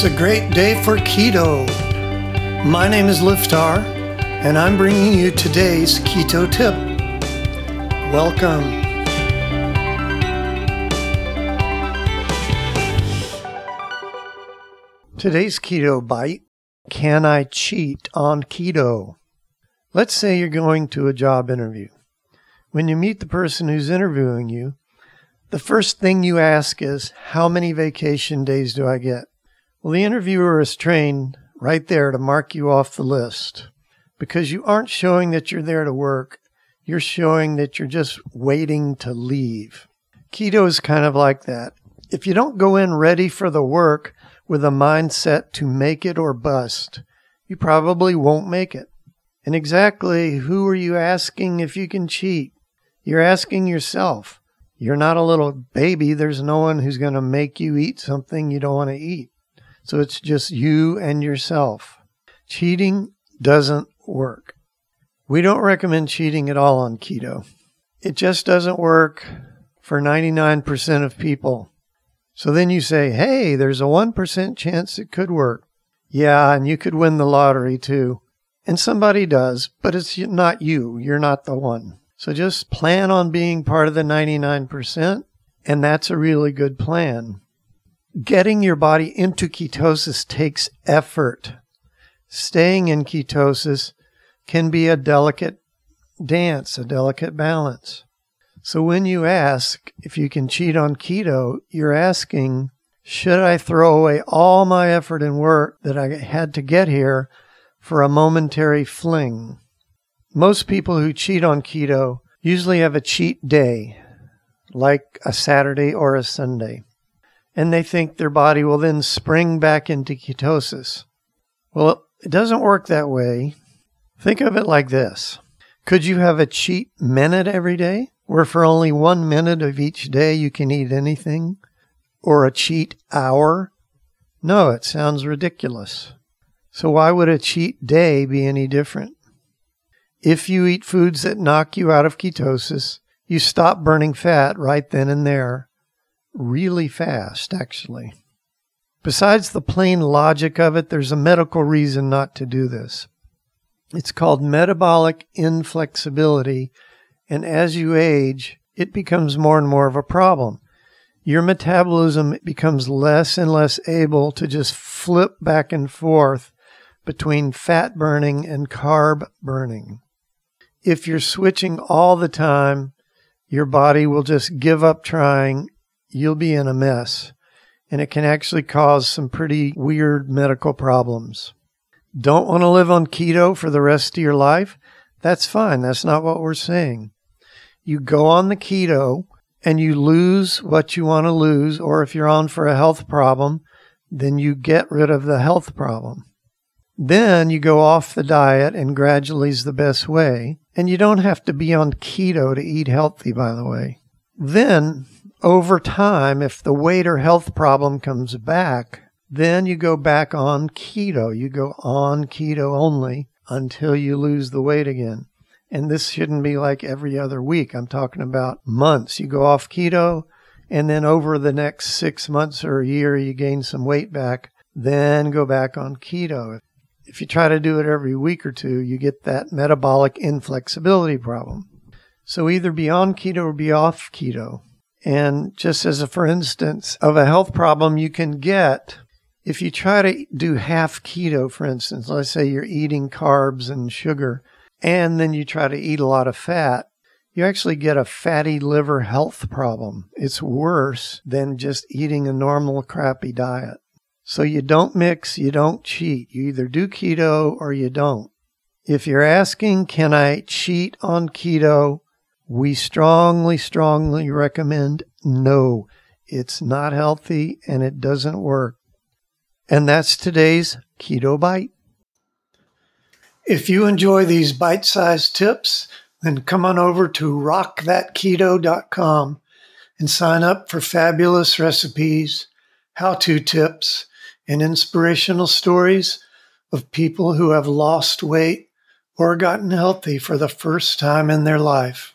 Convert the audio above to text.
It's a great day for keto. My name is Liftar, and I'm bringing you today's keto tip. Welcome. Today's keto bite Can I cheat on keto? Let's say you're going to a job interview. When you meet the person who's interviewing you, the first thing you ask is, How many vacation days do I get? Well, the interviewer is trained right there to mark you off the list because you aren't showing that you're there to work. You're showing that you're just waiting to leave. Keto is kind of like that. If you don't go in ready for the work with a mindset to make it or bust, you probably won't make it. And exactly who are you asking if you can cheat? You're asking yourself. You're not a little baby. There's no one who's going to make you eat something you don't want to eat. So it's just you and yourself. Cheating doesn't work. We don't recommend cheating at all on keto. It just doesn't work for 99% of people. So then you say, hey, there's a 1% chance it could work. Yeah, and you could win the lottery too. And somebody does, but it's not you. You're not the one. So just plan on being part of the 99%, and that's a really good plan. Getting your body into ketosis takes effort. Staying in ketosis can be a delicate dance, a delicate balance. So when you ask if you can cheat on keto, you're asking, should I throw away all my effort and work that I had to get here for a momentary fling? Most people who cheat on keto usually have a cheat day, like a Saturday or a Sunday, and they think their body will then spring back into ketosis. Well, it doesn't work that way. Think of it like this Could you have a cheat minute every day, where for only one minute of each day you can eat anything? Or a cheat hour? No, it sounds ridiculous. So, why would a cheat day be any different? If you eat foods that knock you out of ketosis, you stop burning fat right then and there. Really fast, actually. Besides the plain logic of it, there's a medical reason not to do this. It's called metabolic inflexibility, and as you age, it becomes more and more of a problem. Your metabolism becomes less and less able to just flip back and forth between fat burning and carb burning if you're switching all the time, your body will just give up trying. You'll be in a mess. And it can actually cause some pretty weird medical problems. Don't want to live on keto for the rest of your life? That's fine. That's not what we're saying. You go on the keto and you lose what you want to lose, or if you're on for a health problem, then you get rid of the health problem. Then you go off the diet and gradually is the best way. And you don't have to be on keto to eat healthy, by the way. Then, over time, if the weight or health problem comes back, then you go back on keto. You go on keto only until you lose the weight again. And this shouldn't be like every other week. I'm talking about months. You go off keto, and then over the next six months or a year, you gain some weight back, then go back on keto if you try to do it every week or two, you get that metabolic inflexibility problem. So either be on keto or be off keto. And just as a for instance of a health problem you can get if you try to do half keto, for instance, let's say you're eating carbs and sugar, and then you try to eat a lot of fat, you actually get a fatty liver health problem. It's worse than just eating a normal crappy diet. So you don't mix, you don't cheat. You either do keto or you don't. If you're asking, can I cheat on keto? We strongly, strongly recommend no. It's not healthy and it doesn't work. And that's today's Keto Bite. If you enjoy these bite sized tips, then come on over to rockthatketo.com and sign up for fabulous recipes, how to tips, and inspirational stories of people who have lost weight or gotten healthy for the first time in their life.